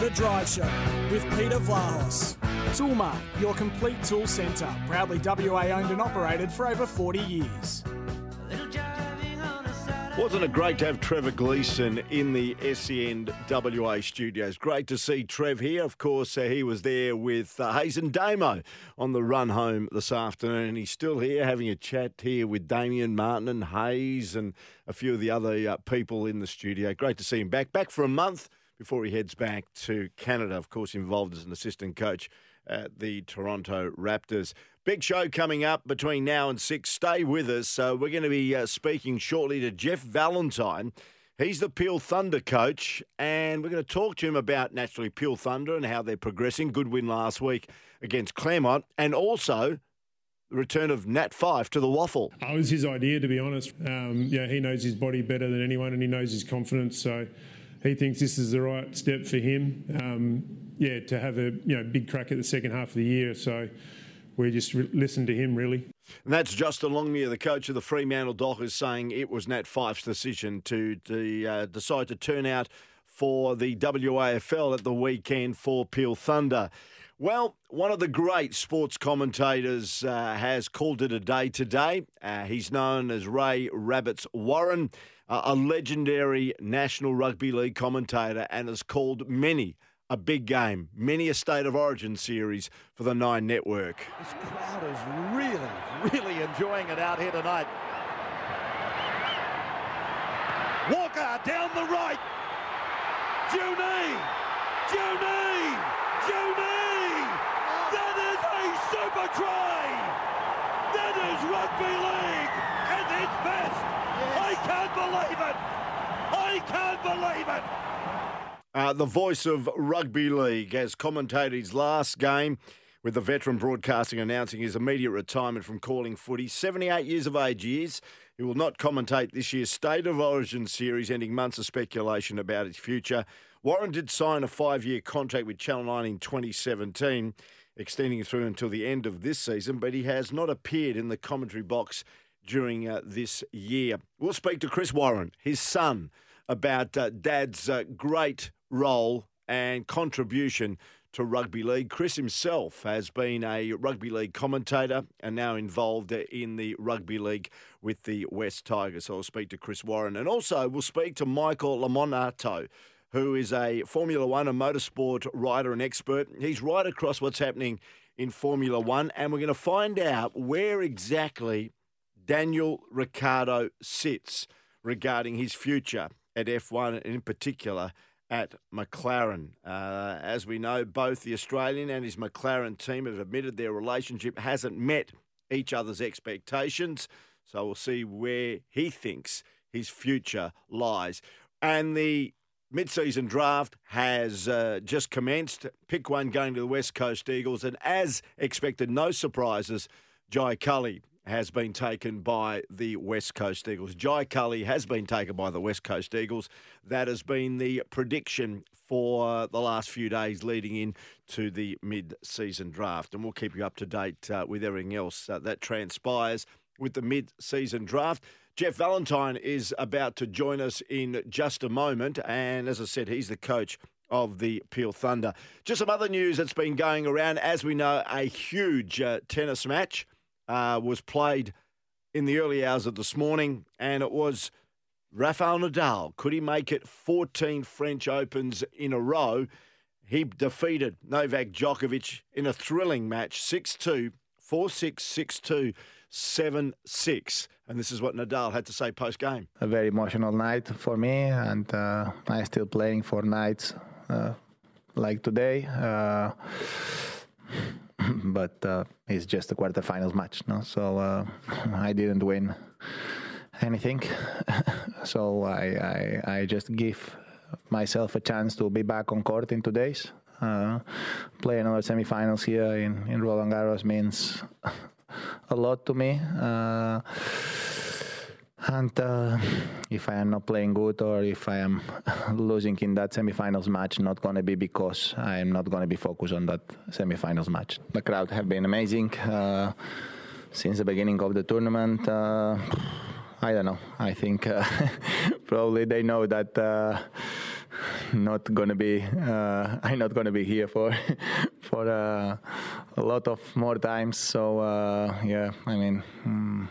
The Drive Show with Peter Vlahos. Toolmart, your complete tool centre. Proudly WA owned and operated for over 40 years. Wasn't it great to have Trevor Gleeson in the SEN WA studios? Great to see Trev here. Of course, uh, he was there with uh, Hazen Damo on the run home this afternoon. He's still here having a chat here with Damien Martin and Hayes and a few of the other uh, people in the studio. Great to see him back. Back for a month before he heads back to Canada, of course, involved as an assistant coach at the Toronto Raptors. Big show coming up between now and six. Stay with us. So we're going to be uh, speaking shortly to Jeff Valentine. He's the Peel Thunder coach, and we're going to talk to him about naturally Peel Thunder and how they're progressing. Good win last week against Claremont, and also the return of Nat Fyfe to the WAFL. It was his idea, to be honest. Um, yeah, he knows his body better than anyone, and he knows his confidence. So he thinks this is the right step for him. Um, yeah, to have a you know big crack at the second half of the year. So we just re- listened to him really. And that's Justin Longmuir, the coach of the Fremantle Dockers, saying it was Nat Fyfe's decision to, to uh, decide to turn out for the WAFL at the weekend for Peel Thunder. Well, one of the great sports commentators uh, has called it a day today. Uh, he's known as Ray Rabbits Warren, a legendary National Rugby League commentator, and has called many a big game, many a State of Origin series for the Nine Network. This crowd is really, really enjoying it out here tonight. Walker down the right. Junie! Junie! Junie! That is a super try! That is rugby league at its best! I can't believe it! I can't believe it! Uh, the voice of rugby league has commentated his last game with the veteran broadcasting announcing his immediate retirement from calling footy. 78 years of age he is. He will not commentate this year's State of Origin series, ending months of speculation about his future. Warren did sign a five year contract with Channel 9 in 2017, extending through until the end of this season, but he has not appeared in the commentary box during uh, this year. We'll speak to Chris Warren, his son, about uh, Dad's uh, great role and contribution to rugby league. Chris himself has been a rugby league commentator and now involved in the rugby league with the West Tigers. So I'll speak to Chris Warren. And also we'll speak to Michael Lamonato, who is a Formula One and motorsport rider and expert. He's right across what's happening in Formula One, and we're going to find out where exactly Daniel Ricciardo sits regarding his future at F1 and in particular at McLaren. Uh, as we know, both the Australian and his McLaren team have admitted their relationship hasn't met each other's expectations. So we'll see where he thinks his future lies. And the mid-season draft has uh, just commenced. Pick one going to the West Coast Eagles, and as expected, no surprises. Jai Culley has been taken by the West Coast Eagles. Jai Culley has been taken by the West Coast Eagles. That has been the prediction for the last few days leading in to the mid-season draft. And we'll keep you up to date uh, with everything else uh, that transpires with the mid-season draft. Jeff Valentine is about to join us in just a moment. And as I said, he's the coach of the Peel Thunder. Just some other news that's been going around. As we know, a huge uh, tennis match uh, was played in the early hours of this morning, and it was Rafael Nadal. Could he make it 14 French Opens in a row? He defeated Novak Djokovic in a thrilling match 6 2, 4 6, 6 2, 7 6. And this is what Nadal had to say post game. A very emotional night for me, and uh, I'm still playing for nights uh, like today. Uh, but uh, it's just a quarterfinals match, no? So uh, I didn't win anything. so I, I, I just give myself a chance to be back on court in two days. Uh, play another semifinals here in, in Roland Garros means a lot to me. Uh, and uh, if I am not playing good or if I am losing in that semifinals match, not going to be because I am not going to be focused on that semifinals match. The crowd have been amazing uh, since the beginning of the tournament. Uh, I don't know. I think uh, probably they know that uh, not gonna be uh, I'm not gonna be here for for uh, a lot of more times. So uh, yeah, I mean. Mm,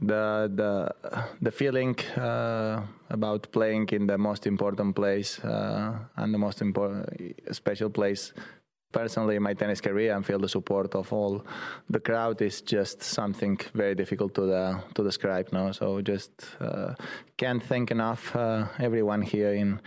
the the the feeling uh, about playing in the most important place uh, and the most important special place. Personally in my tennis career and feel the support of all the crowd is just something very difficult to the, to describe now so just uh, can't thank enough uh, everyone here in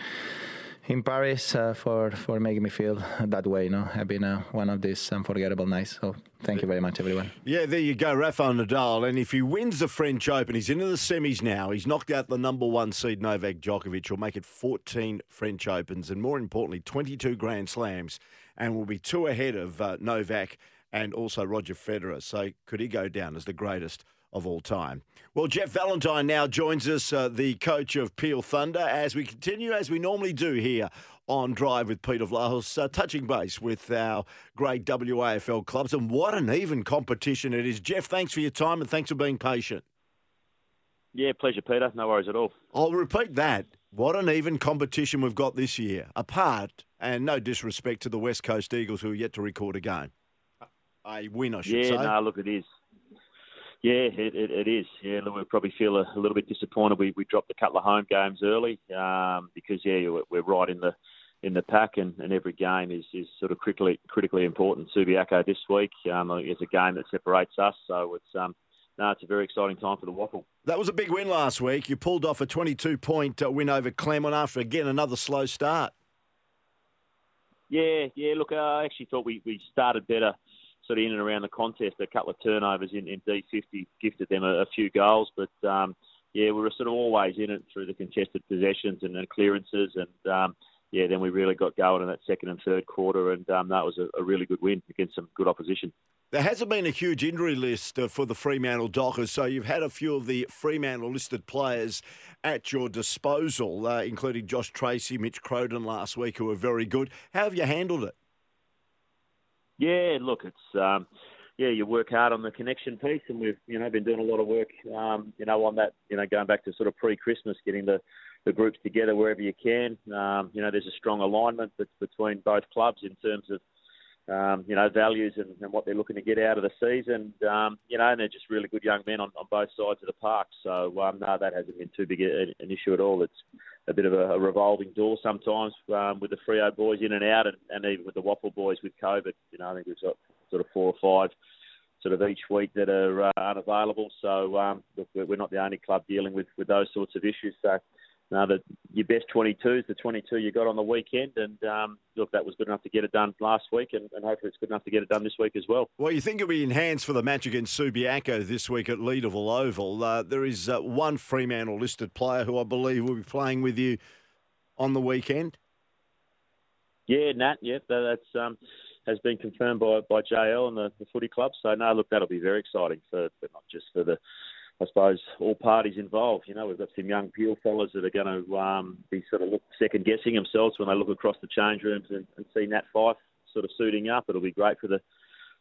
in Paris uh, for for making me feel that way. You know, have been uh, one of these unforgettable nights. So thank you very much, everyone. Yeah, there you go, Rafael Nadal. And if he wins the French Open, he's into the semis now. He's knocked out the number one seed Novak Djokovic. He'll make it 14 French Opens and more importantly, 22 Grand Slams, and will be two ahead of uh, Novak and also Roger Federer. So could he go down as the greatest? Of all time. Well, Jeff Valentine now joins us, uh, the coach of Peel Thunder, as we continue, as we normally do here on Drive with Peter Vlahos, uh, touching base with our great WAFL clubs. And what an even competition it is. Jeff, thanks for your time and thanks for being patient. Yeah, pleasure, Peter. No worries at all. I'll repeat that. What an even competition we've got this year. Apart, and no disrespect to the West Coast Eagles who are yet to record a game. A win, I should yeah, say. Yeah, no, look, it is. Yeah, it, it, it is. Yeah, we probably feel a, a, little bit disappointed. We we dropped a couple of home games early um, because yeah, we're, we're right in the in the pack, and, and every game is, is sort of critically critically important. Subiaco this week um, is a game that separates us, so it's um, no, it's a very exciting time for the WAFL. That was a big win last week. You pulled off a 22 point uh, win over Claremont after again another slow start. Yeah, yeah. Look, I actually thought we, we started better sort of in and around the contest. A couple of turnovers in, in D50 gifted them a, a few goals, but um, yeah, we were sort of always in it through the contested possessions and, and clearances, and um, yeah, then we really got going in that second and third quarter, and um, that was a, a, really good win against some good opposition. There hasn't been a huge injury list uh, for the Fremantle Dockers, so you've had a few of the Fremantle listed players at your disposal, uh, including Josh Treacy, Mitch Crowden last week, who were very good. How have you handled it? Yeah, look, it's um, yeah, you work hard on the connection piece, and we've you know been doing a lot of work, um, you know, on that. You know, going back to sort of pre-Christmas, getting the the groups together wherever you can. Um, you know, there's a strong alignment between both clubs in terms of um, you know, values and, and, what they're looking to get out of the season. Um, you know, and they're just really good young men on, on both sides of the park. So, um, no, that hasn't been too big an issue at all. It's a bit of a, a revolving door sometimes um, with the Freo boys in and out, and, and even with the WAFL boys with COVID. You know, I think we've got sort of four or five sort of each week that are uh, unavailable. So, um, look, we're not the only club dealing with, with those sorts of issues. So, now that your best 22 is the 22 you got on the weekend, and um, look, that was good enough to get it done last week, and, and, hopefully it's good enough to get it done this week as well. Well, you think it'll be enhanced for the match against Subiaco this week at Leederville Oval. Uh, there is uh, one Fremantle listed player who I believe will be playing with you on the weekend. Yeah, Nat. Yeah, that's um, has been confirmed by by JL and the, the footy club. So no, look, that'll be very exciting for, for not just for the I suppose, all parties involved. You know, we've got some young Peel fellas that are going to um, be sort of second guessing themselves when they look across the change rooms and, and see Nat Fyfe sort of suiting up. It'll be great for the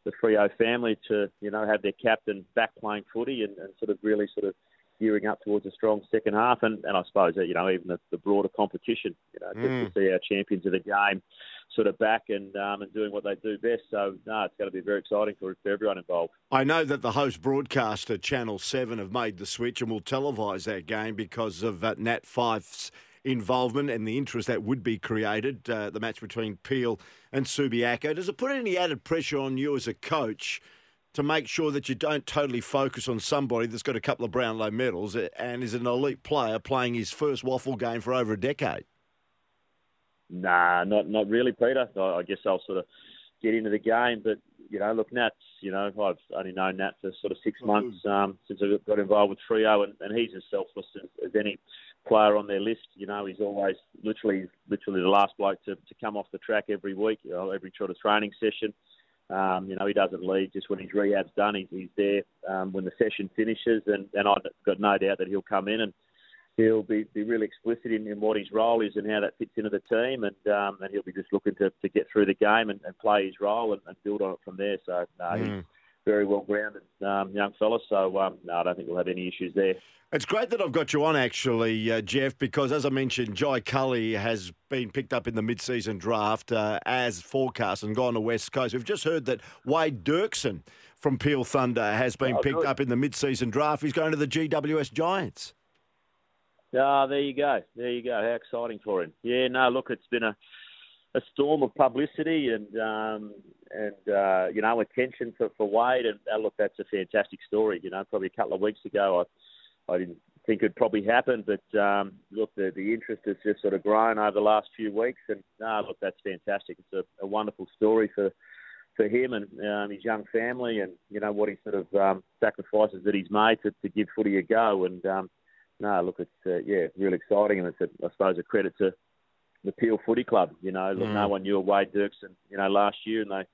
the Freo family to you know have their captain back playing footy and, and sort of really sort of gearing up towards a strong second half. And, and I suppose that, you know, even the, the broader competition, you know, mm. to see our champions of the game sort of back and um, and doing what they do best. So, no, it's going to be very exciting for, for everyone involved. I know that the host broadcaster, Channel 7, have made the switch and will televise that game because of uh, Nat Fyfe's involvement and the interest that would be created, uh, the match between Peel and Subiaco. Does it put any added pressure on you as a coach to make sure that you don't totally focus on somebody that's got a couple of Brownlow medals and is an elite player playing his first WAFL game for over a decade? Nah, not not really, Peter. I guess I'll sort of get into the game, but you know, look, Nat's, you know, I've only known Nat for sort of six months um, since I got involved with Freo, and, and he's as selfless as, as any player on their list. You know, he's always literally literally the last bloke to, to come off the track every week, you know, every sort of training session. Um, you know, he doesn't leave just when his rehab's done. He's, he's there um, when the session finishes, and, and I've got no doubt that he'll come in and he'll be, be really explicit in, in what his role is and how that fits into the team, and um, and he'll be just looking to, to get through the game and, and play his role and, and build on it from there. So no, mm. he's very well grounded um, young fella. So um, no, I don't think we'll have any issues there. It's great that I've got you on, actually, uh, Jeff, because as I mentioned, Jai Culley has been picked up in the mid-season draft uh, as forecast and gone to West Coast. We've just heard that Wade Dirksen from Peel Thunder has been oh, picked good. up in the mid-season draft. He's going to the GWS Giants. Ah, there you go. There you go. How exciting for him. Yeah, no, look, it's been a a storm of publicity and um, and uh, you know attention for, for Wade. And uh, look, that's a fantastic story. You know, probably a couple of weeks ago, I I didn't think it'd probably happen, but um, look, the the interest has just sort of grown over the last few weeks. And uh, look, that's fantastic. It's a, a wonderful story for for him and um, his young family, and you know what he sort of um, sacrifices that he's made to, to give footy a go. And um, no, look, it's uh, yeah, really exciting, and it's a, I suppose a credit to the Peel Footy Club. You know, look, mm. no one knew Wade Dirksen, you know, last year, and they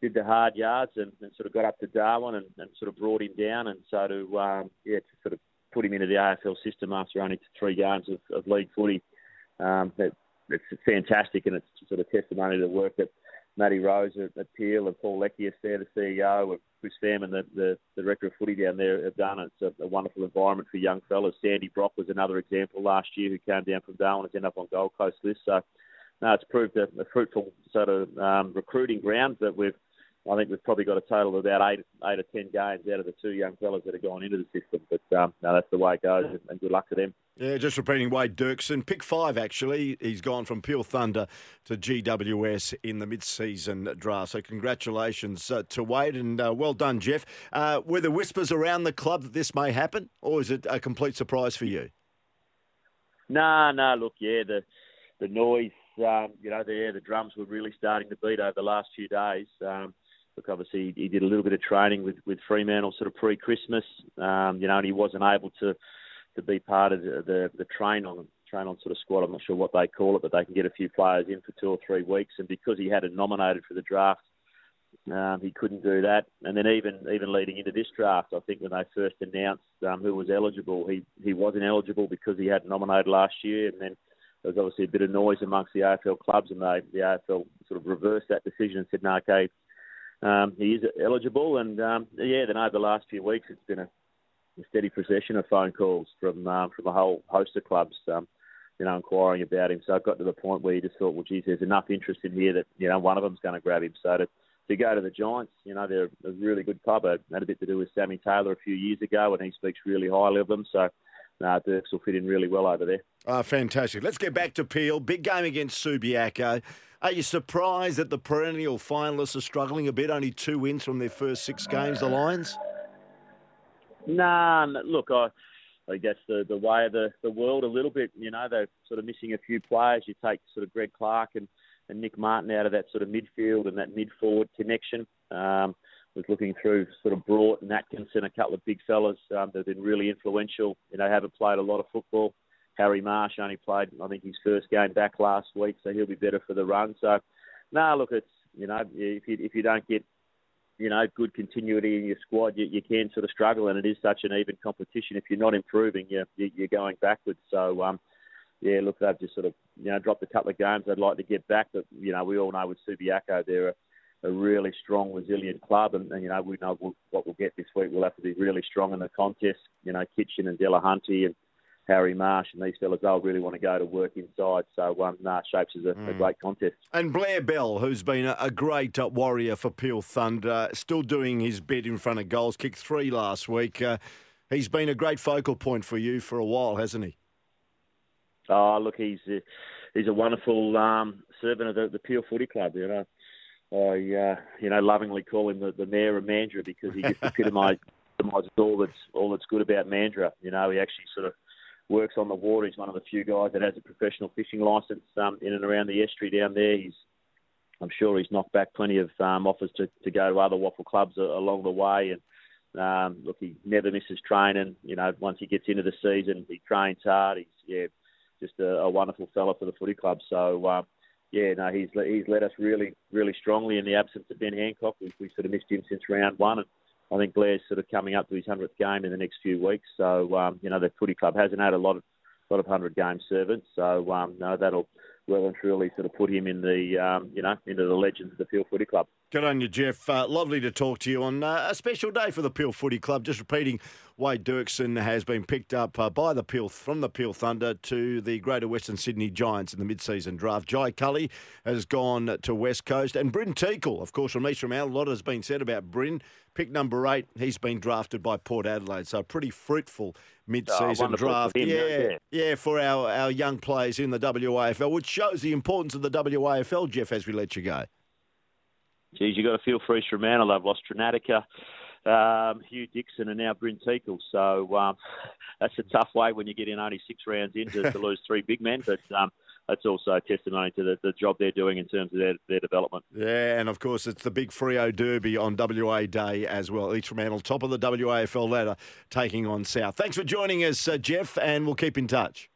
did the hard yards and, and sort of got up to Darwin and, and sort of brought him down, and so to um, yeah, to sort of put him into the AFL system after only three games of, of league footy. Um, it, it's fantastic, and it's sort of testimony to the work that Matty Rose at, at Peel and Paul Leckius there, the CEO, of Chris Fairman, the, the, the director of footy down there, have done. it. It's a, a wonderful environment for young fellas. Sandy Brock was another example last year who came down from Darwin and ended up on Gold Coast list. So, no, it's proved a, a fruitful sort of um, recruiting ground that we've I think we've probably got a total of about eight, eight or ten games out of the two young fellas that have gone into the system. But um, no, that's the way it goes, and good luck to them. Yeah, just repeating Wade Dirksen, pick five actually. He's gone from Peel Thunder to GWS in the mid-season draft. So congratulations uh, to Wade, and uh, well done, Jeff. Uh, were there whispers around the club that this may happen, or is it a complete surprise for you? No, no. Look, yeah, the the noise, um, you know, the the drums were really starting to beat over the last few days. Um, look, obviously he did a little bit of training with with Fremantle sort of pre-Christmas, um, you know, and he wasn't able to to be part of the the, the train on train on sort of squad. I'm not sure what they call it, but they can get a few players in for two or three weeks, and because he hadn't nominated for the draft. Um, he couldn't do that, and then even even leading into this draft, I think when they first announced um, who was eligible, he he wasn't eligible because he hadn't nominated last year, and then there was obviously a bit of noise amongst the AFL clubs, and they the AFL sort of reversed that decision and said, "No, okay, um, he is eligible. And um, yeah, then over the last few weeks, it's been a, a steady procession of phone calls from um, from a whole host of clubs, um, you know, inquiring about him. So I got to the point where you just thought, well, geez, there's enough interest in here that you know one of them's going to grab him. So to to go to the Giants, you know, they're a really good club. It had a bit to do with Sammy Taylor a few years ago, and he speaks really highly of them. So. No, Dirks will fit in really well over there. Oh, fantastic. Let's get back to Peel. Big game against Subiaco. Are you surprised that the perennial finalists are struggling a bit? Only two wins from their first six games, the Lions? Nah, look, I, I guess the, the way of the, the world a little bit. You know, they're sort of missing a few players. You take sort of Greg Clark and, and Nick Martin out of that sort of midfield and that mid forward connection. Um, was looking through sort of Brought and Atkinson, a couple of big fellas um, that have been really influential. You know, haven't played a lot of football. Harry Marsh only played, I think, his first game back last week, so he'll be better for the run. So, no, nah, look, it's you know, if you if you don't get you know good continuity in your squad, you, you can sort of struggle, and it is such an even competition. If you're not improving, you're you're going backwards. So, um, yeah, look, they've just sort of you know dropped a couple of games. They'd like to get back, but you know, we all know with Subiaco, they're a, a really strong, resilient club, and, and you know, we know what we'll get this week. We'll have to be really strong in the contest. You know, Kitchen and Delahunty and Harry Marsh and these fellas, they'll really want to go to work inside. So, um, nah, Shapes is a, mm. a, great contest. And Blair Bell, who's been a, a great uh, warrior for Peel Thunder, still doing his bit in front of goals, kicked three last week. Uh, he's been a great focal point for you for a while, hasn't he? Oh, look, he's a, he's a wonderful um, servant of the, the Peel Footy Club. You know, I uh, you know lovingly call him the, the mayor of Mandurah because he just epitomises all that's all that's good about Mandurah. You know, he actually sort of works on the water. He's one of the few guys that has a professional fishing license um, in and around the estuary down there. He's, I'm sure he's knocked back plenty of um, offers to, to go to other WAFL clubs along the way, and Um, look, he never misses training. You know, once he gets into the season, he trains hard. He's yeah, just a, a wonderful fella for the footy club. So um, yeah, no, he's he's led us really really strongly in the absence of Ben Hancock. We, we sort of missed him since round one, and I think Blair's sort of coming up to his hundredth game in the next few weeks. So um, you know, the footy club hasn't had a lot of lot of hundred game servants. So um, no, that'll well and truly sort of put him in the um, you know into the legends of the Peel Footy Club. Good on you, Jeff. Uh, lovely to talk to you on uh, a special day for the Peel Footy Club. Just repeating, Wade Dirksen has been picked up uh, by the Peel from the Peel Thunder to the Greater Western Sydney Giants in the mid-season draft. Jai Culley has gone to West Coast, and Bryn Teakle, of course, from Eastern Mount. A lot has been said about Bryn. Pick number eight, he's been drafted by Port Adelaide, so pretty fruitful mid-season oh, draft. Him, yeah, yeah, yeah, for our, our young players in the WAFL, which shows the importance of the WAFL, Jeff, as we let you go. Geez, you got to feel for Eastern Manor. They've lost Trinatica, um, Hugh Dixon, and now Bryn Teakle. So um, that's a tough way when you get in only six rounds in to, to lose three big men. But um, that's also a testimony to the, the job they're doing in terms of their, their development. Yeah, and of course it's the big Freo Derby on WA Day as well. Each Mantle, top of the WAFL ladder, taking on South. Thanks for joining us, uh, Jeff, and we'll keep in touch.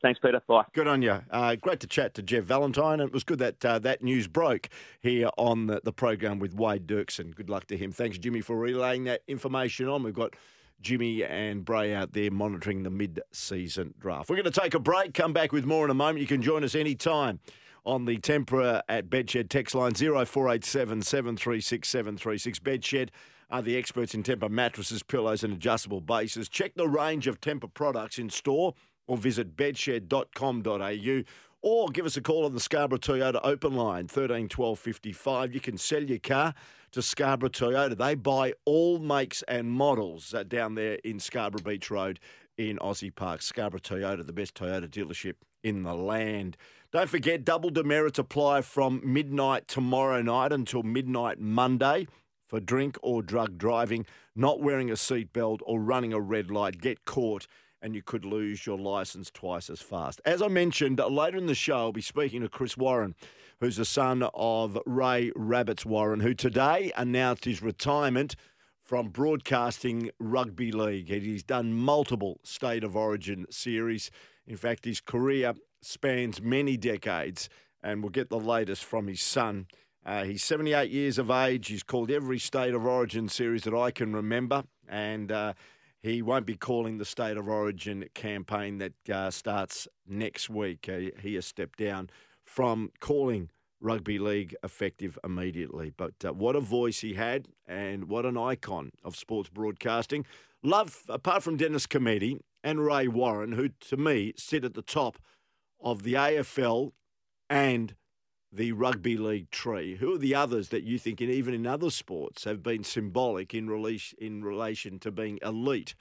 Thanks, Peter. Bye. Good on you. Uh, great to chat to Jeff Valentine. It was good that uh, that news broke here on the, the program with Wade Dirksen. Good luck to him. Thanks, Jimmy, for relaying that information on. We've got Jimmy and Bray out there monitoring the mid season draft. We're going to take a break, come back with more in a moment. You can join us anytime on the Tempur at Bedshed text line 0487 736 736. Bedshed are the experts in Tempur mattresses, pillows, and adjustable bases. Check the range of Tempur products in store or visit bedshed.com.au or give us a call on the Scarborough Toyota open line 13 12 55. You can sell your car to Scarborough Toyota. They buy all makes and models uh, down there in Scarborough Beach Road in Osborne Park. Scarborough Toyota, the best Toyota dealership in the land. Don't forget, double demerits apply from midnight tomorrow night until midnight Monday for drink or drug driving, not wearing a seatbelt, or running a red light. Get caught and you could lose your licence twice as fast. As I mentioned, later in the show, I'll be speaking to Chris Warren, who's the son of Ray Rabbits Warren, who today announced his retirement from broadcasting rugby league. He's done multiple state of origin series. In fact, his career spans many decades, and we'll get the latest from his son. Uh, he's 78 years of age. He's called every state of origin series that I can remember, and uh, he won't be calling the State of Origin campaign that uh, starts next week. Uh, he has stepped down from calling rugby league effective immediately. But uh, what a voice he had, and what an icon of sports broadcasting. Love, apart from Dennis Cometti and Ray Warren, who to me sit at the top of the AFL and the rugby league tree? Who are the others that you think, even in other sports, have been symbolic in, release, in relation to being elite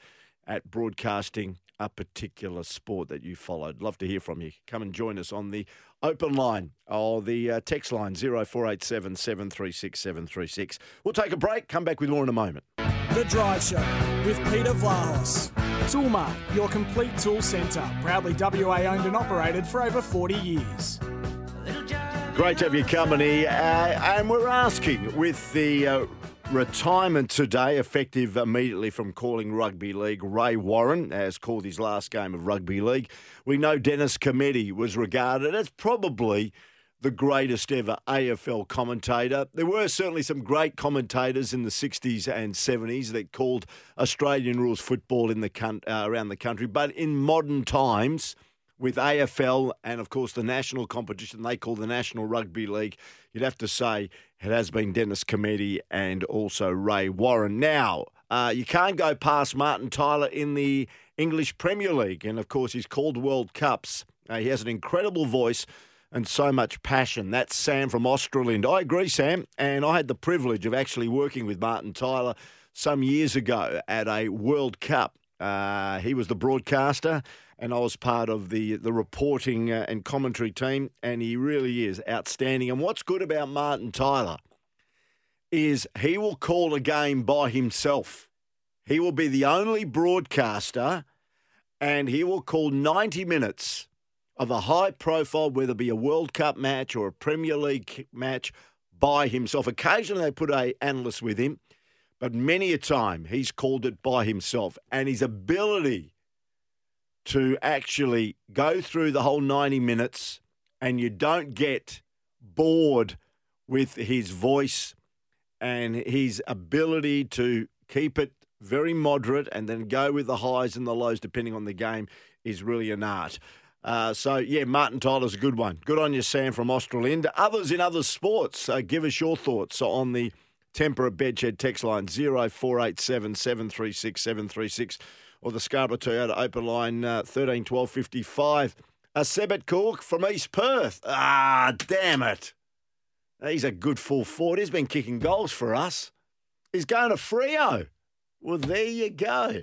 at broadcasting a particular sport that you followed? Love to hear from you. Come and join us on the open line or the uh, text line 0487 736 736. We'll take a break, come back with more in a moment. The Drive Show with Peter Vlahos. Toolmart, your complete tool centre. Proudly WA owned and operated for over 40 years. Great to have your company. Uh, and we're asking with the uh, retirement today, effective immediately from calling rugby league, Ray Warren has called his last game of rugby league. We know Dennis Cometti was regarded as probably the greatest ever AFL commentator. There were certainly some great commentators in the 60s and 70s that called Australian rules football in the uh, around the country, but in modern times with AFL and, of course, the national competition they call the National Rugby League, you'd have to say it has been Dennis Cometti and also Ray Warren. Now, uh, you can't go past Martin Tyler in the English Premier League, and, of course, he's called World Cups. Uh, he has an incredible voice and so much passion. That's Sam from Australind. I agree, Sam, and I had the privilege of actually working with Martin Tyler some years ago at a World Cup. Uh, he was the broadcaster and I was part of the the reporting uh, and commentary team, and he really is outstanding. And what's good about Martin Tyler is he will call a game by himself. He will be the only broadcaster, and he will call ninety minutes of a high profile, whether it be a World Cup match or a Premier League match, by himself. Occasionally they put a analyst with him. But many a time he's called it by himself. And his ability to actually go through the whole 90 minutes and you don't get bored with his voice and his ability to keep it very moderate and then go with the highs and the lows depending on the game is really an art. Uh, so, yeah, Martin Tyler's a good one. Good on you, Sam from Australind. Others in other sports, uh, give us your thoughts on the Tempur Bedshed text line 0487 736 736 or the Scarborough Toyota open line uh, 13 12 55. A Sebet Kuek from East Perth. Ah, damn it. He's a good full forward. He's been kicking goals for us. He's going to Freo. Well, there you go.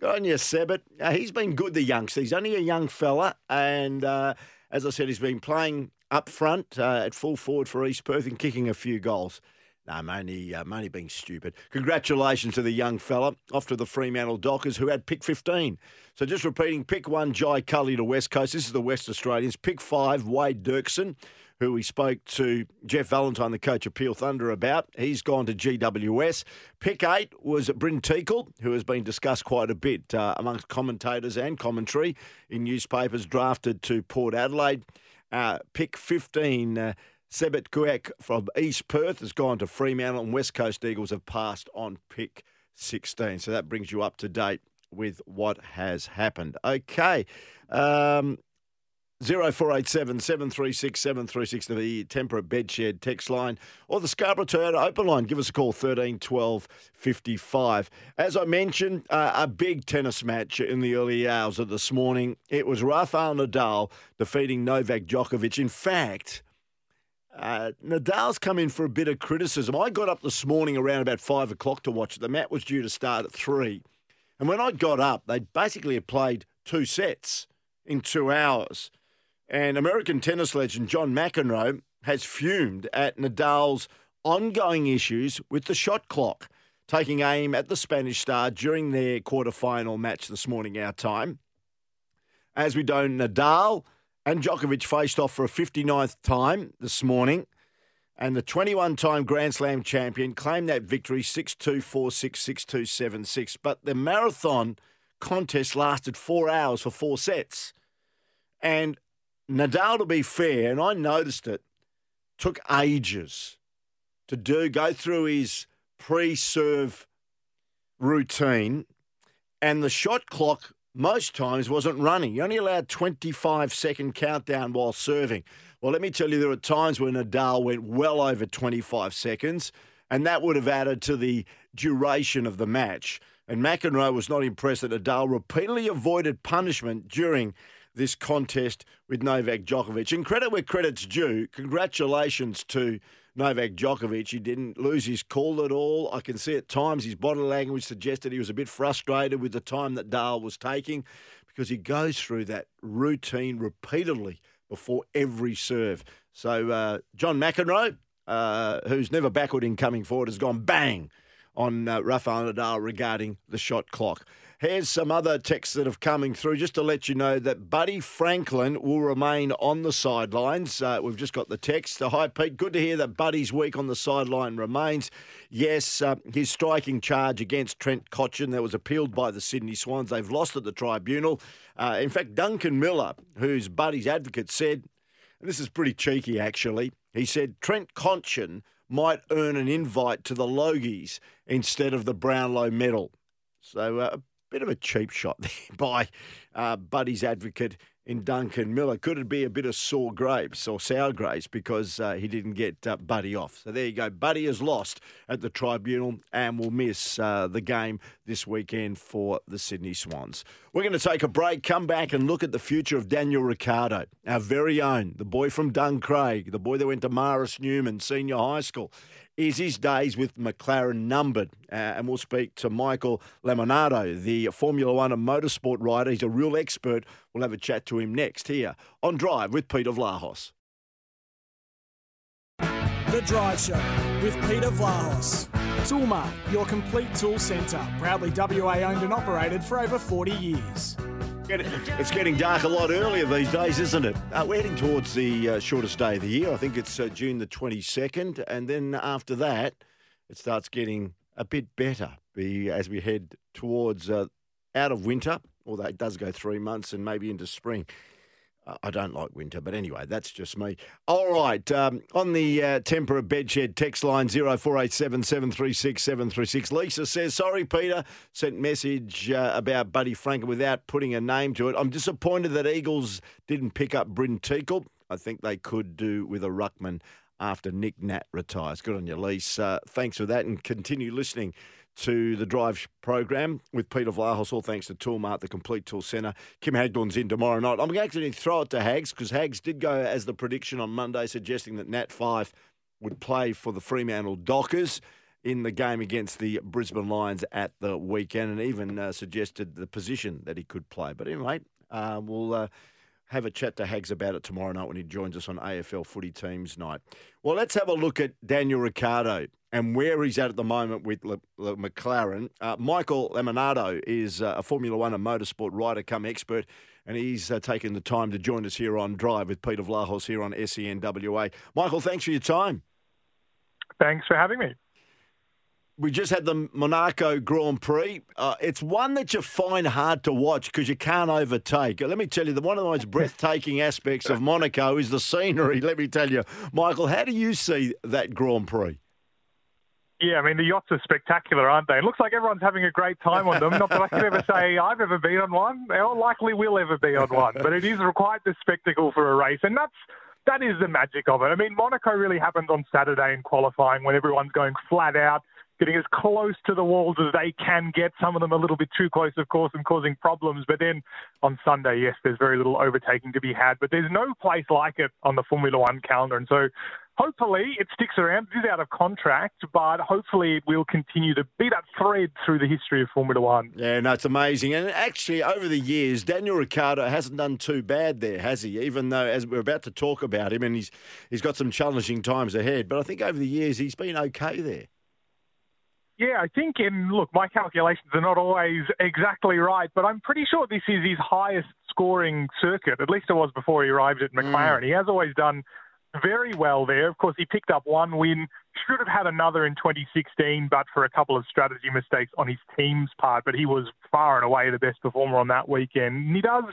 Good on you, Sebet. Uh, he's been good, the youngster. He's only a young fella. And uh, as I said, he's been playing up front uh, at full forward for East Perth and kicking a few goals. No, I'm only, I'm only being stupid. Congratulations to the young fella off to the Fremantle Dockers who had pick 15. So just repeating, pick one, Jai Culley to West Coast. This is the West Australians. Pick five, Wade Dirksen who we spoke to Jeff Valentine, the coach of Peel Thunder, about. He's gone to GWS. Pick eight was Bryn Teakle, who has been discussed quite a bit uh, amongst commentators and commentary in newspapers, drafted to Port Adelaide. Uh, pick 15, uh, Sebet Kuek from East Perth has gone to Fremantle, and West Coast Eagles have passed on pick 16. So that brings you up to date with what has happened. Okay. Um, 0487 736 736, the Tempur Bedshed text line, or the Scarborough Toyota open line. Give us a call, 13 12 55. As I mentioned, uh, a big tennis match in the early hours of this morning. It was Rafael Nadal defeating Novak Djokovic. In fact, uh, Nadal's come in for a bit of criticism. I got up this morning around about five o'clock to watch it. The match was due to start at three. And when I got up, they basically had played two sets in two hours. And American tennis legend John McEnroe has fumed at Nadal's ongoing issues with the shot clock, taking aim at the Spanish star during their quarter-final match this morning, our time. As we don't, Nadal and Djokovic faced off for a 59th time this morning, and the 21 time Grand Slam champion claimed that victory 6 2 4 6 6 2 7 6. But the marathon contest lasted four hours for four sets. And Nadal, to be fair, and I noticed it, took ages to do go through his pre-serve routine, and the shot clock most times wasn't running. You only allowed 25 second countdown while serving. Well, let me tell you, there were times when Nadal went well over 25 seconds, and that would have added to the duration of the match. And McEnroe was not impressed that Nadal repeatedly avoided punishment during this contest with Novak Djokovic. And credit where credit's due. Congratulations to Novak Djokovic. He didn't lose his cool at all. I can see at times his body language suggested he was a bit frustrated with the time that Dale was taking because he goes through that routine repeatedly before every serve. So uh, John McEnroe, uh, who's never backward in coming forward, has gone bang on uh, Rafael Nadal regarding the shot clock. Here's some other texts that have coming through just to let you know that Buddy Franklin will remain on the sidelines. Uh, we've just got the text. Uh, Hi, Pete. Good to hear that Buddy's week on the sideline remains. Yes, uh, his striking charge against Trent Cotchin that was appealed by the Sydney Swans. They've lost at the tribunal. Uh, in fact, Duncan Miller, who's Buddy's advocate, said, and this is pretty cheeky actually, he said Trent Cotchin might earn an invite to the Logies instead of the Brownlow medal. So, uh, bit of a cheap shot there by uh, Buddy's advocate in Duncan Miller. Could it be a bit of sore grapes or sour grapes because uh, he didn't get uh, Buddy off? So there you go. Buddy is lost at the tribunal and will miss uh, the game this weekend for the Sydney Swans. We're going to take a break, come back and look at the future of Daniel Ricciardo, our very own, the boy from Duncraig, the boy that went to Maris Newman Senior High School is his days with McLaren numbered? Uh, and we'll speak to Michael Lamonato, the Formula One and motorsport rider. He's a real expert. We'll have a chat to him next here on Drive with Peter Vlahos. The Drive Show with Peter Vlahos. Toolmart, your complete tool centre. Proudly WA owned and operated for over 40 years. It's getting dark a lot earlier these days, isn't it? Uh, we're heading towards the uh, shortest day of the year. I think it's uh, June the 22nd. And then after that, it starts getting a bit better be, as we head towards uh, out of winter, although it does go three months and maybe into spring. I don't like winter, but anyway, that's just me. All right, um, on the uh, Tempur Bedshed text line 0487 736 736, Lisa says, Sorry, Peter, sent message uh, about Buddy Franklin without putting a name to it. I'm disappointed that Eagles didn't pick up Bryn Teakle. I think they could do with a ruckman after Nick Nat retires. Good on you, Lisa. Uh, thanks for that and continue listening to the Drive program with Peter Vlahos, all thanks to Toolmart, the Complete Tool Centre. Kim Hagdorn's in tomorrow night. I'm actually to throw it to Hags because Hags did go as the prediction on Monday, suggesting that Nat Fyfe would play for the Fremantle Dockers in the game against the Brisbane Lions at the weekend and even uh, suggested the position that he could play. But anyway, uh, we'll. Uh, have a chat to Hags about it tomorrow night when he joins us on AFL Footy Teams Night. Well, let's have a look at Daniel Ricciardo and where he's at at the moment with Le- Le- McLaren. Uh, Michael Lamonato is uh, a Formula One and motorsport rider come expert, and he's uh, taken the time to join us here on Drive with Peter Vlahos here on SENWA. Michael, thanks for your time. Thanks for having me. We just had the Monaco Grand Prix. Uh, it's one that you find hard to watch because you can't overtake. Let me tell you, the one of the most breathtaking aspects of Monaco is the scenery. Let me tell you, Michael, how do you see that Grand Prix? Yeah, I mean, the yachts are spectacular, aren't they? It looks like everyone's having a great time on them. Not that I can ever say I've ever been on one, or likely will ever be on one, but it is quite the spectacle for a race. And that's that is the magic of it. I mean, Monaco really happened on Saturday in qualifying when everyone's going flat out, getting as close to the walls as they can get. Some of them a little bit too close, of course, and causing problems. But then on Sunday, yes, there's very little overtaking to be had. But there's no place like it on the Formula One calendar. And so hopefully it sticks around. It is out of contract, but hopefully it will continue to be that thread through the history of Formula One. Yeah, no, it's amazing. And actually, over the years, Daniel Ricciardo hasn't done too bad there, has he? Even though, as we're about to talk about him, and he's he's got some challenging times ahead. But I think over the years, he's been okay there. Yeah, I think, and look, my calculations are not always exactly right, but I'm pretty sure this is his highest scoring circuit. At least it was before he arrived at McLaren. Mm. He has always done very well there. Of course, he picked up one win. Should have had another in 2016, but for a couple of strategy mistakes on his team's part. But he was far and away the best performer on that weekend. And he does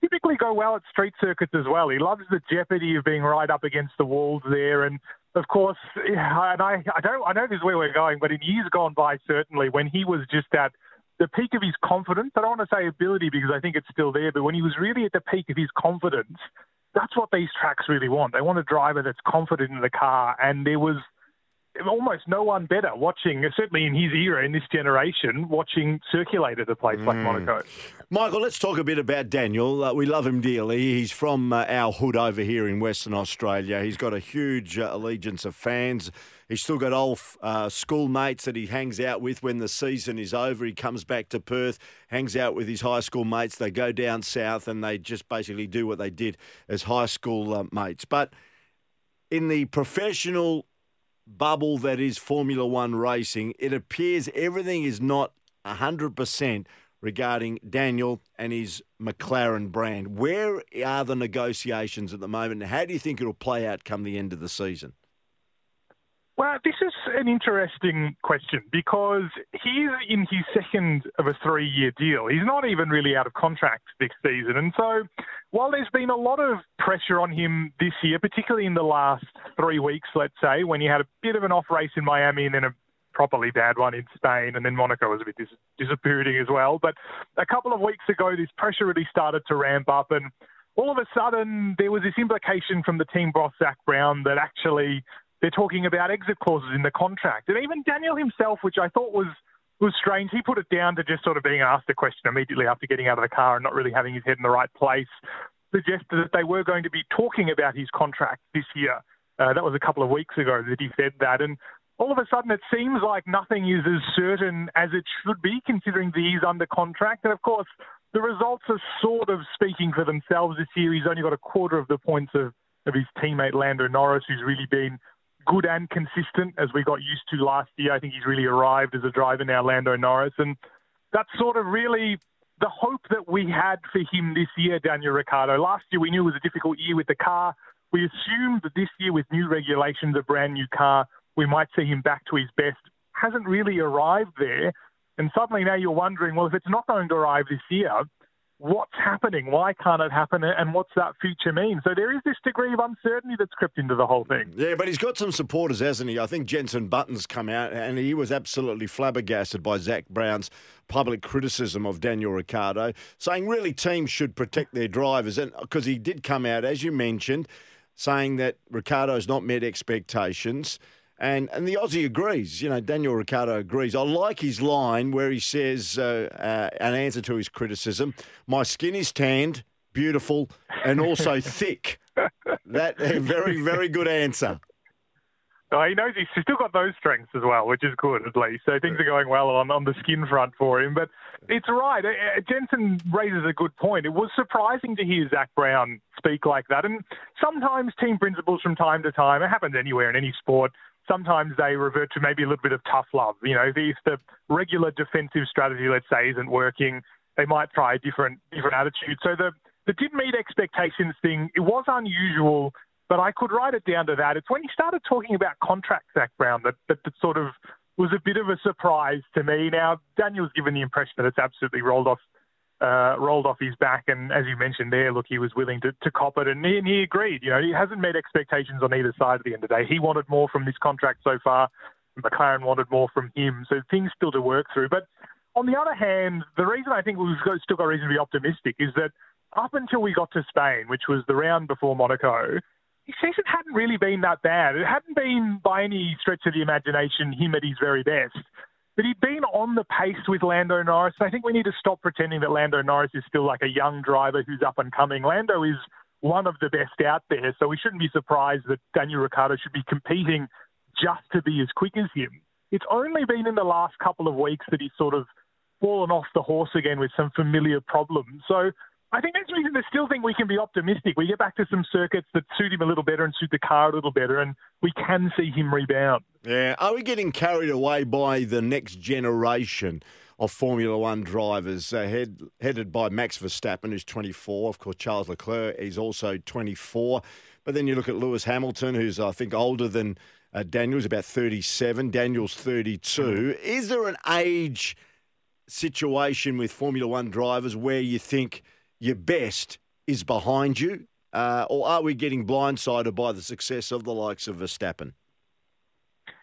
typically go well at street circuits as well. He loves the jeopardy of being right up against the walls there. And of course, and I, I don't, I know this is where we're going, but in years gone by, certainly when he was just at the peak of his confidence, I don't want to say ability because I think it's still there, but when he was really at the peak of his confidence, that's what these tracks really want. They want a driver that's confident in the car, and there was almost no one better watching, certainly in his era, in this generation, watching circulate at a place mm. like Monaco. Michael, let's talk a bit about Daniel. Uh, we love him dearly. He's from uh, our hood over here in Western Australia. He's got a huge uh, allegiance of fans. He's still got old uh, schoolmates that he hangs out with when the season is over. He comes back to Perth, hangs out with his high school mates. They go down south and they just basically do what they did as high school uh, mates. But in the professional bubble that is Formula One racing, it appears everything is not 100% regarding Daniel and his McLaren brand. Where are the negotiations at the moment? How do you think it'll play out come the end of the season? Well, this is an interesting question because he's in his second of a three year deal. He's not even really out of contract this season. And so, while there's been a lot of pressure on him this year, particularly in the last three weeks, let's say, when he had a bit of an off race in Miami and then a properly bad one in Spain, and then Monaco was a bit dis- disappointing as well. But a couple of weeks ago, this pressure really started to ramp up, and all of a sudden, there was this implication from the team boss, Zak Brown, that actually they're talking about exit clauses in the contract. And even Daniel himself, which I thought was was strange, he put it down to just sort of being asked a question immediately after getting out of the car and not really having his head in the right place. Suggested that they were going to be talking about his contract this year. Uh, that was a couple of weeks ago that he said that. And all of a sudden, it seems like nothing is as certain as it should be, considering that he's under contract. And of course, the results are sort of speaking for themselves this year. He's only got a quarter of the points of, of his teammate Lando Norris, who's really been good and consistent as we got used to last year. I think he's really arrived as a driver now, Lando Norris, and that's sort of really the hope that we had for him this year, Daniel Ricciardo. Last year we knew it was a difficult year with the car. We assumed that this year with new regulations, a brand new car, we might see him back to his best. hasn't really arrived there. And suddenly now you're wondering, well, if it's not going to arrive this year, what's happening? Why can't it happen? And what's that future mean? So there is this degree of uncertainty that's crept into the whole thing. Yeah, but he's got some supporters, hasn't he? I think Jensen Button's come out and he was absolutely flabbergasted by Zak Brown's public criticism of Daniel Ricciardo, saying really teams should protect their drivers. And because he did come out, as you mentioned, saying that Ricciardo's not met expectations. And and the Aussie agrees. You know, Daniel Ricciardo agrees. I like his line where he says, uh, uh, an answer to his criticism, "My skin is tanned, beautiful, and also thick." That a very very good answer. Oh, he knows he's still got those strengths as well, which is good at least. So things are going well on, on the skin front for him. But it's right. Uh, uh, raises a good point. It was surprising to hear Zak Brown speak like that. And sometimes team principals from time to time, it happens anywhere in any sport, sometimes they revert to maybe a little bit of tough love. You know, if the regular defensive strategy, let's say, isn't working, they might try a different different attitude. So the the did meet expectations thing, it was unusual, but I could write it down to that. It's when he started talking about contract, Zak Brown, that, that, that sort of was a bit of a surprise to me. Now, Daniel's given the impression that it's absolutely rolled off uh, rolled off his back. And as you mentioned there, look, he was willing to, to cop it, and he, and he agreed. You know, he hasn't met expectations on either side at the end of the day. He wanted more from this contract so far. McLaren wanted more from him, so things still to work through. But on the other hand, the reason I think we've got, still got reason to be optimistic is that up until we got to Spain, which was the round before Monaco, his season hadn't really been that bad. It hadn't been by any stretch of the imagination him at his very best. But he'd been on the pace with Lando Norris. I think we need to stop pretending that Lando Norris is still like a young driver who's up and coming. Lando is one of the best out there, so we shouldn't be surprised that Daniel Ricciardo should be competing just to be as quick as him. It's only been in the last couple of weeks that he's sort of fallen off the horse again with some familiar problems. So I think that's the reason I still think we can be optimistic. We get back to some circuits that suit him a little better and suit the car a little better, and we can see him rebound. Yeah. Are we getting carried away by the next generation of Formula One drivers, uh, head, headed by Max Verstappen, who's 24? Of course, Charles Leclerc is also 24. But then you look at Lewis Hamilton, who's, I think, older than uh, Daniel's, about 37. Daniel's 32. Is there an age situation with Formula One drivers where you think – your best is behind you? Uh, or are we getting blindsided by the success of the likes of Verstappen?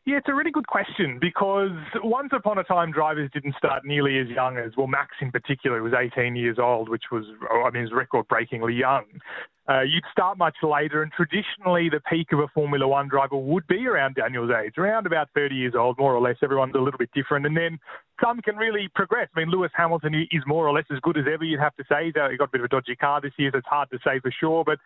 Yeah, it's a really good question because once upon a time, drivers didn't start nearly as young as, well, Max in particular was 18 years old, which was, I mean, record breakingly young. Uh, you'd start much later, and traditionally, the peak of a Formula One driver would be around Daniel's age, around about 30 years old, more or less. Everyone's a little bit different. And then some can really progress. I mean, Lewis Hamilton is more or less as good as ever, you'd have to say. He's got a bit of a dodgy car this year, so it's hard to say for sure. But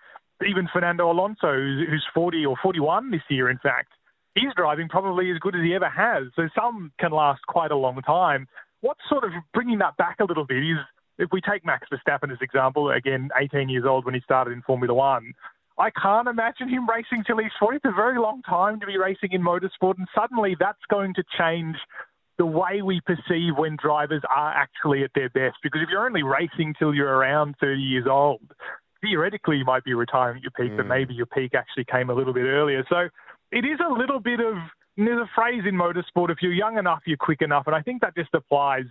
even Fernando Alonso, who's 40 or 41 this year, in fact, he's driving probably as good as he ever has. So some can last quite a long time. What's sort of bringing that back a little bit is if we take Max Verstappen as example, again, 18 years old when he started in Formula One. I can't imagine him racing till he's 40. It's a very long time to be racing in motorsport, and suddenly that's going to change the way we perceive when drivers are actually at their best. Because if you're only racing till you're around 30 years old, theoretically you might be retiring at your peak, mm. but maybe your peak actually came a little bit earlier. So it is a little bit of there's a phrase in motorsport: if you're young enough, you're quick enough, and I think that just applies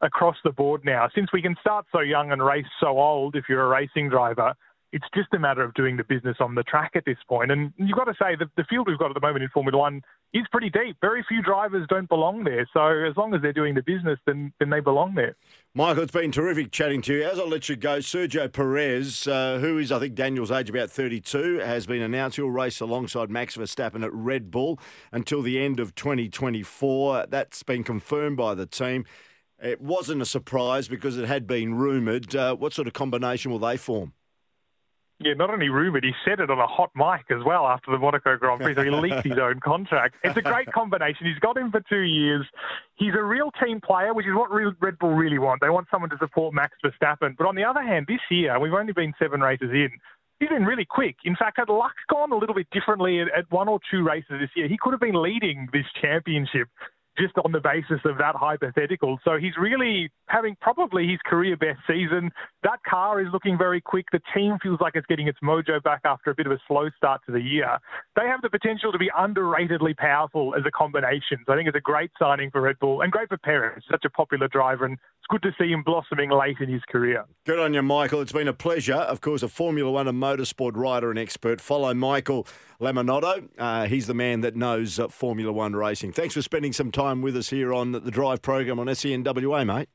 across the board now. Since we can start so young and race so old, if you're a racing driver, it's just a matter of doing the business on the track at this point. And you've got to say that the field we've got at the moment in Formula One is pretty deep. Very few drivers don't belong there. So as long as they're doing the business, then, then they belong there. Michael, it's been terrific chatting to you. As I let you go, Sergio Perez, uh, who is, I think, Daniel's age, about 32, has been announced he'll race alongside Max Verstappen at Red Bull until the end of 2024. That's been confirmed by the team. It wasn't a surprise because it had been rumoured. Uh, what sort of combination will they form? Yeah, not only rumoured, he said it on a hot mic as well after the Monaco Grand Prix, so he leaked his own contract. It's a great combination. He's got him for two years. He's a real team player, which is what Red Bull really want. They want someone to support Max Verstappen. But on the other hand, this year, we've only been seven races in. He's been really quick. In fact, had luck gone a little bit differently at, at one or two races this year, he could have been leading this championship just on the basis of that hypothetical. So he's really having probably his career best season. That car is looking very quick. The team feels like it's getting its mojo back after a bit of a slow start to the year. They have the potential to be underratedly powerful as a combination. So I think it's a great signing for Red Bull and great for Perez, such a popular driver, and it's good to see him blossoming late in his career. Good on you, Michael. It's been a pleasure. Of course, a Formula One and motorsport rider and expert. Follow Michael Lamonato. Uh, he's the man that knows uh, Formula One racing. Thanks for spending some time with us here on the Drive program on SENWA, mate.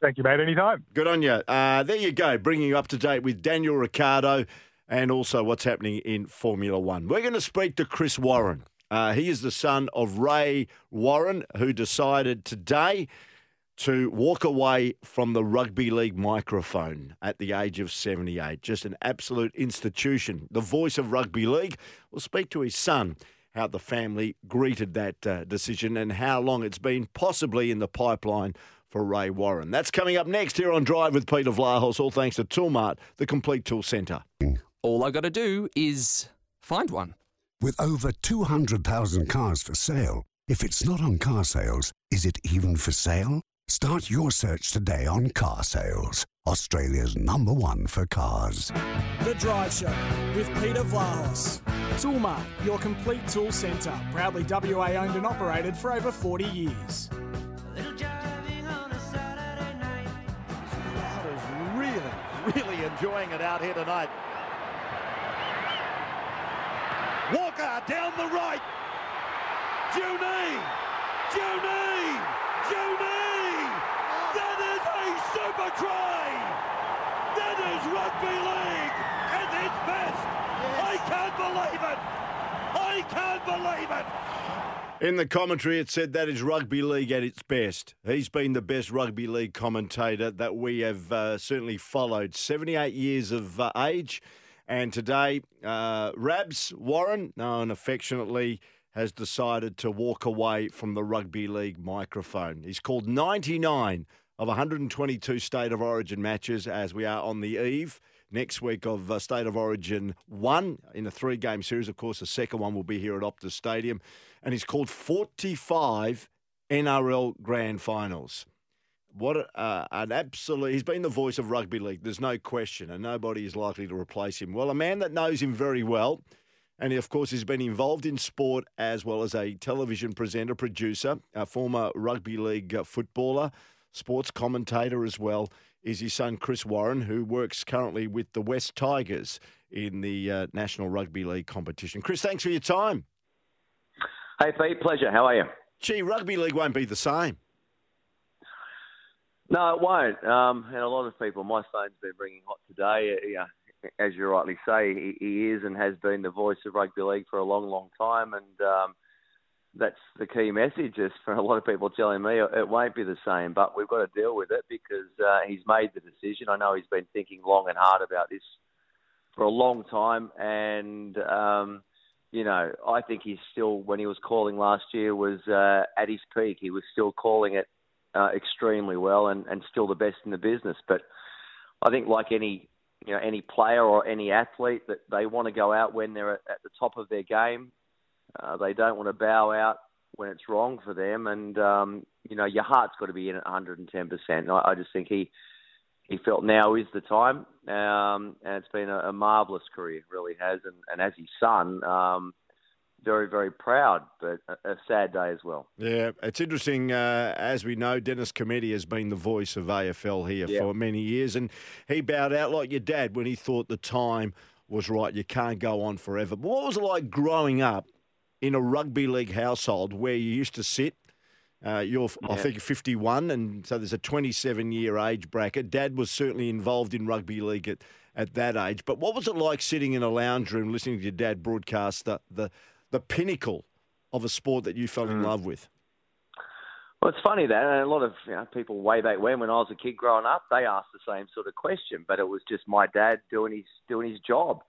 Thank you, mate. Anytime. Good on you. Uh, there you go, bringing you up to date with Daniel Ricciardo and also what's happening in Formula One. We're going to speak to Chris Warren. Uh, he is the son of Ray Warren, who decided today to walk away from the rugby league microphone at the age of 78. Just an absolute institution. The voice of rugby league will speak to his son how the family greeted that uh, decision and how long it's been possibly in the pipeline for Ray Warren. That's coming up next here on Drive with Peter Vlahos, all thanks to Toolmart, the complete tool centre. All I got to do is find one. With over 200,000 cars for sale, if it's not on carsales, is it even for sale? Start your search today on Carsales, Australia's number one for cars. The Drive Show with Peter Vlahos. Toolmart, your complete tool centre. Proudly WA owned and operated for over 40 years. Crowd is really, really enjoying it out here tonight. Walker down the right. Junee! Junee! Junee! That is a super try! That is rugby league at its best! I can't believe it! I can't believe it! In the commentary, it said that is rugby league at its best. He's been the best rugby league commentator that we have uh, certainly followed. 78 years of uh, age. And today, uh, Rabs Warren, known affectionately, has decided to walk away from the rugby league microphone. He's called 99 of 122 State of Origin matches as we are on the eve next week of uh, State of Origin 1 in a three game series. Of course, the second one will be here at Optus Stadium. And he's called 45 NRL Grand Finals. What uh, an absolute. He's been the voice of rugby league. There's no question, and nobody is likely to replace him. Well, a man that knows him very well. And of course, he's been involved in sport as well as a television presenter, producer, a former rugby league uh, footballer, sports commentator as well, is his son Chris Warren, who works currently with the West Tigers in the uh, National Rugby League competition. Chris, thanks for your time. Hey, Pete, pleasure. How are you? Gee, rugby league won't be the same. No, it won't. Um, and a lot of people, my phone's been ringing hot today. Uh, yeah, as you rightly say, he, he, is and has been the voice of rugby league for a long, long time. And um, that's the key message is for a lot of people telling me it won't be the same, but we've got to deal with it because uh, he's made the decision. I know he's been thinking long and hard about this for a long time. And, um, you know, I think he's still, when he was calling last year, was uh, at his peak. He was still calling it uh, extremely well and, and still the best in the business. But I think, like any you know any player or any athlete, that they want to go out when they're at, at the top of their game. Uh, they don't want to bow out when it's wrong for them, and um, you know your heart's got to be in at 110 percent. I, I just think he he felt now is the time, um, and it's been a, a marvelous career, really has. And, and as his son, um, very, very proud, but a, a, sad day as well. Yeah, it's interesting. Uh, as we know, Dennis Cometti has been the voice of AFL here yeah. for many years, and he bowed out like your dad when he thought the time was right. You can't go on forever. But what was it like growing up in a rugby league household where you used to sit? Uh, you're, yeah. I think, 51, and so there's a 27 year age bracket. Dad was certainly involved in rugby league at, at that age. But what was it like sitting in a lounge room listening to your dad broadcast the, the the pinnacle of a sport that you fell in mm. love with? Well, it's funny that a lot of you know, people way back when, when I was a kid growing up, they asked the same sort of question, but it was just my dad doing his doing his job.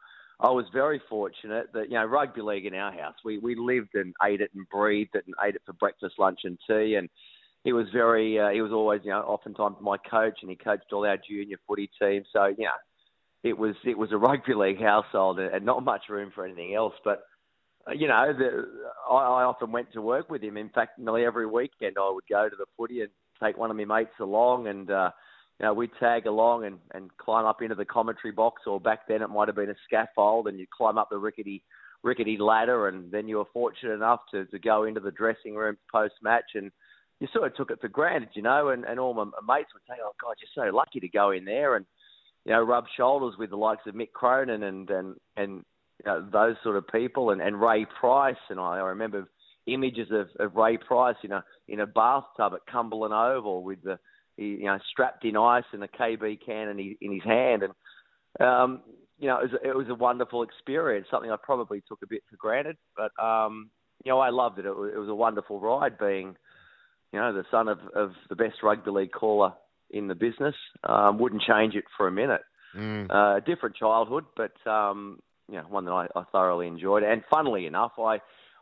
I was very fortunate that you know rugby league in our house, we we lived and ate it and breathed it and ate it for breakfast, lunch, and tea, and he was very uh, he was always you know oftentimes my coach, and he coached all our junior footy teams. So you know, it was it was a rugby league household and not much room for anything else, but you know, the, I, I often went to work with him. In fact, nearly every weekend I would go to the footy and take one of my mates along, and uh, you know, we'd tag along and, and climb up into the commentary box, or back then it might have been a scaffold, and you'd climb up the rickety rickety ladder, and then you were fortunate enough to, to go into the dressing room post match, and you sort of took it for granted, you know, and, and all my mates would say, "Oh God, you're so lucky to go in there," and you know, rub shoulders with the likes of Mick Cronin and and and you know, those sort of people, and, and Ray Price, and I, I remember images of, of Ray Price, you know, in a bathtub at Cumberland Oval with the you know strapped in ice and a KB can in his, in his hand, and um, you know it was, it was a wonderful experience. Something I probably took a bit for granted, but um, you know I loved it. It was, it was a wonderful ride being you know the son of, of the best rugby league caller in the business. Um, wouldn't change it for a minute. Mm. Uh, different childhood, but um, you know, one that I, I thoroughly enjoyed. And funnily enough, I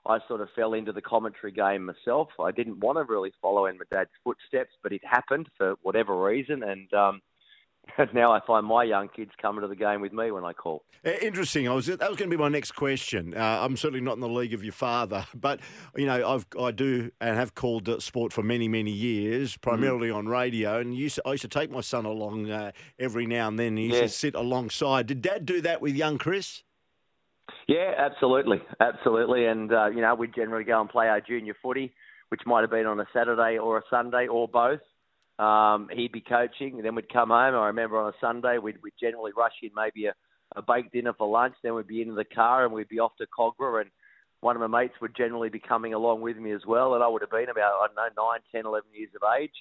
I sort of fell into the commentary game myself. I didn't want to really follow in my dad's footsteps, but it happened for whatever reason, and um, now I find my young kids coming to the game with me when I call. Interesting. I was that was going to be my next question. Uh, I'm certainly not in the league of your father, but you know I've I do and have called sport for many many years, primarily on radio. And used to, I used to take my son along uh, every now and then. He used Yeah. to sit alongside. Did Dad do that with young Chris? Yeah, absolutely, absolutely. And uh, you know, we'd generally go and play our junior footy, which might have been on a Saturday or a Sunday or both. Um, he'd be coaching, and then we'd come home. I remember on a Sunday, we'd, we'd generally rush in maybe a, a baked dinner for lunch. Then we'd be into the car and we'd be off to Kogarah, and one of my mates would generally be coming along with me as well. And I would have been about I don't know nine, ten, eleven years of age,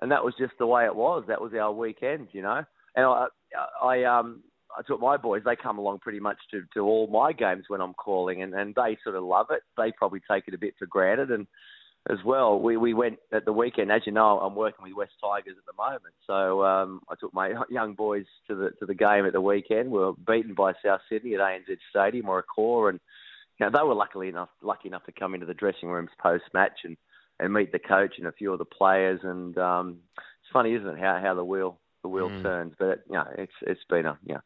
and that was just the way it was. That was our weekend, you know. And I, I um, I took my boys. They come along pretty much to, to all my games when I'm calling, and, and they sort of love it. They probably take it a bit for granted, and as well, we we went at the weekend. As you know, I'm working with West Tigers at the moment, so um, I took my young boys to the to the game at the weekend. We were beaten by South Sydney at ANZ Stadium or Accor, and you know they were luckily enough lucky enough to come into the dressing rooms post match and and meet the coach and a few of the players. And um, it's funny, isn't it, how how the wheel the wheel Mm. turns? But you know, it's it's been a you know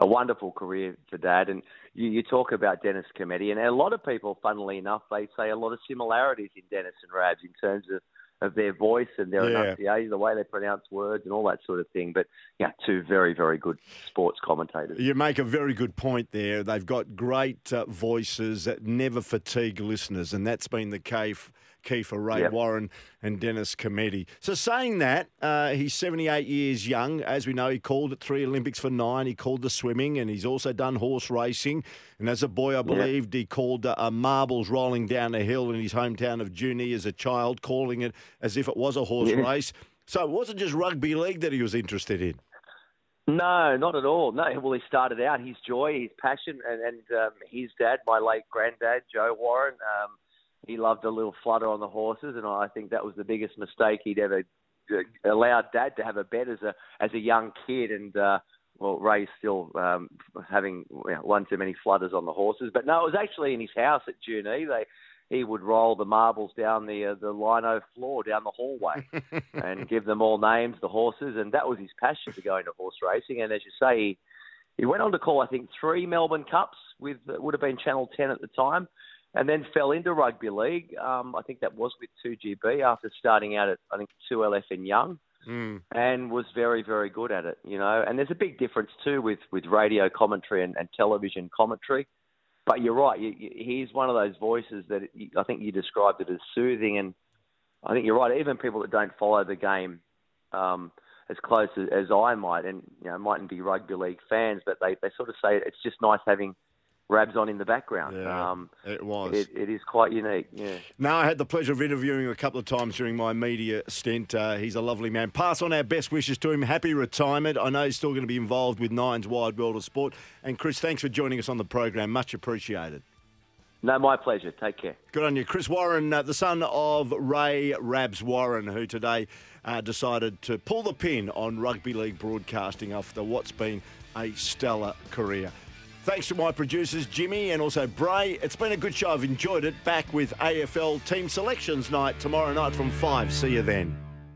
a wonderful career for Dad. And you, you talk about Dennis Cometti, and a lot of people, funnily enough, they say a lot of similarities in Dennis and Rabs in terms of, of their voice and their Yeah. enunciation, the way they pronounce words, and all that sort of thing. But yeah, two very, very good sports commentators. You make a very good point there. They've got great uh, voices that never fatigue listeners, and that's been the case. Key for Ray Yep. Warren and Dennis Cometti. So, saying that, uh, he's 78 years young. As we know, he called at three Olympics for nine. He called the swimming, and he's also done horse racing. And as a boy, I believed he called uh, marbles rolling down a hill in his hometown of Junee as a child, calling it as if it was a horse Yeah. race. So, it wasn't just rugby league that he was interested in. No, not at all. No, well, he started out his joy, his passion, and, and um, his dad, my late granddad, Joe Warren, um, he loved a little flutter on the horses, and I think that was the biggest mistake he'd ever uh, allowed Dad to have a bet as a as a young kid, and uh, well, Ray's still um, having you know, one too many flutters on the horses. But no, it was actually in his house at Junee. They he would roll the marbles down the uh, the lino floor down the hallway and give them all names, the horses, and that was his passion to go into horse racing. And as you say, he, he went on to call I think three Melbourne Cups with uh, would have been Channel Ten at the time, and then fell into rugby league. Um, I think that was with 2GB after starting out at I think 2LF in Young Mm. and was very, very good at it, you know. And there's a big difference too with, with radio commentary and, and television commentary. But you're right. You, you, he's one of those voices that you, I think you described it as soothing, and I think you're right. Even people that don't follow the game um, as close as, as I might, and you know, mightn't be rugby league fans, but they, they sort of say it's just nice having Rabs on in the background. Yeah, um, it was. It, it is quite unique. Yeah. No, I had the pleasure of interviewing him a couple of times during my media stint. Uh, he's a lovely man. Pass on our best wishes to him. Happy retirement. I know he's still going to be involved with Nine's Wide World of Sport. And Chris, thanks for joining us on the program. Much appreciated. No, my pleasure. Take care. Good on you. Chris Warren, uh, the son of Ray Rabs Warren, who today uh, decided to pull the pin on rugby league broadcasting after what's been a stellar career. Thanks to my producers, Jimmy and also Bray. It's been a good show. I've enjoyed it. Back with AFL Team Selections Night tomorrow night from 5. See you then.